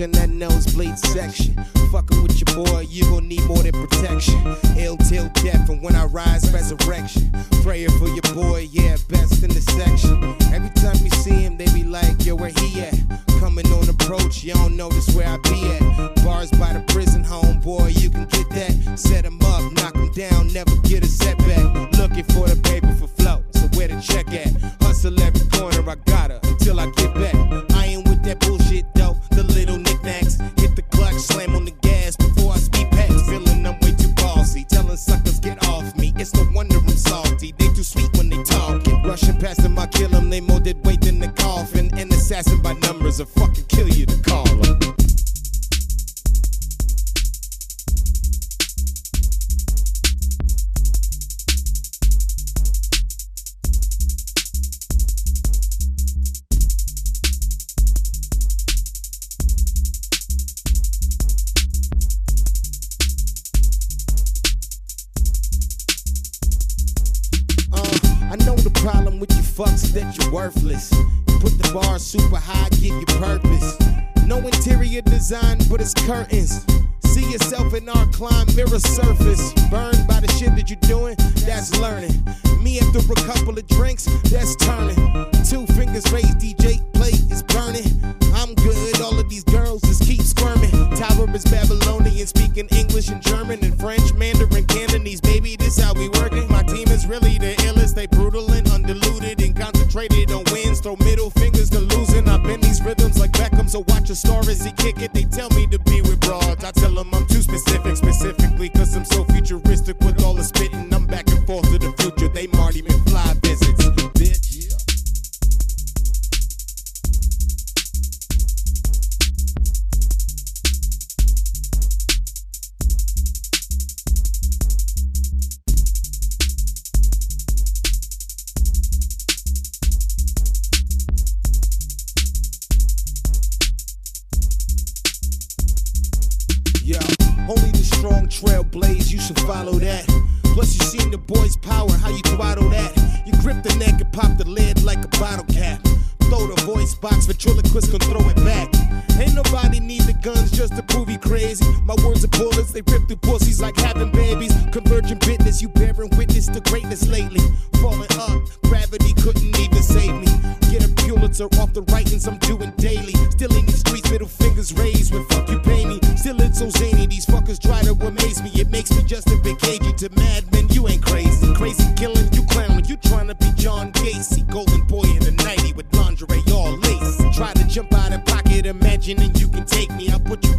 in that nosebleed section. Fucking with your boy, you gon' need more than protection. Ill till death, and when I rise, resurrection. Praying for your boy, yeah, best in the section. Every time you see him, they be like, yo, where he at? Coming on approach, you don't notice where I be at. Bars by the prison home, boy, you can get that. Set him up, knock him down, never get a setback. Looking numbers, a fucking kill you to call 'em. Uh, I know the problem with you fucks that you're worthless. Put the bar super high, give you purpose. No interior design, but it's curtains. See yourself in our climb, mirror surface. Burned by the shit that you're doing, that's learning. Me after a couple of drinks, that's turning. Two fingers raised, DJ play is burning. I'm good, all of these girls just keep squirming. Tower is Babylonian, speaking English and German and French, Mandarin, Cantonese. Baby, this how we working. My team is really Star as he kick it. They tell me to be with broads. I tell them I'm too specific, specifically cause I'm so futuristic with all the spitting. I'm back and forth to the future. They Marty McFly visits. Bitch. Yeah, only the strong trail blaze, you should follow that. Plus, you seen the boy's power, how you throttle that. You grip the neck and pop the lid like a bottle cap. Throw the voice box, ventriloquist can throw it back. Ain't nobody need the guns just to prove he crazy. My words are bullets, they rip through pussies like having babies. Convergent witness, you bearing witness to greatness lately. Falling up, gravity couldn't even save me. Get a Pulitzer off the writings I'm doing daily. Still in these streets, middle fingers raised when fuck you pay me. Still it's so zany, these fuckers try to amaze me. It makes me just a bit cagey to madmen. You ain't crazy, crazy killing, you clowning. You trying to be John Gacy, golden boy in the 90 with lingerie all lace. Try to jump out of pocket, imagining you can take me. I'll put you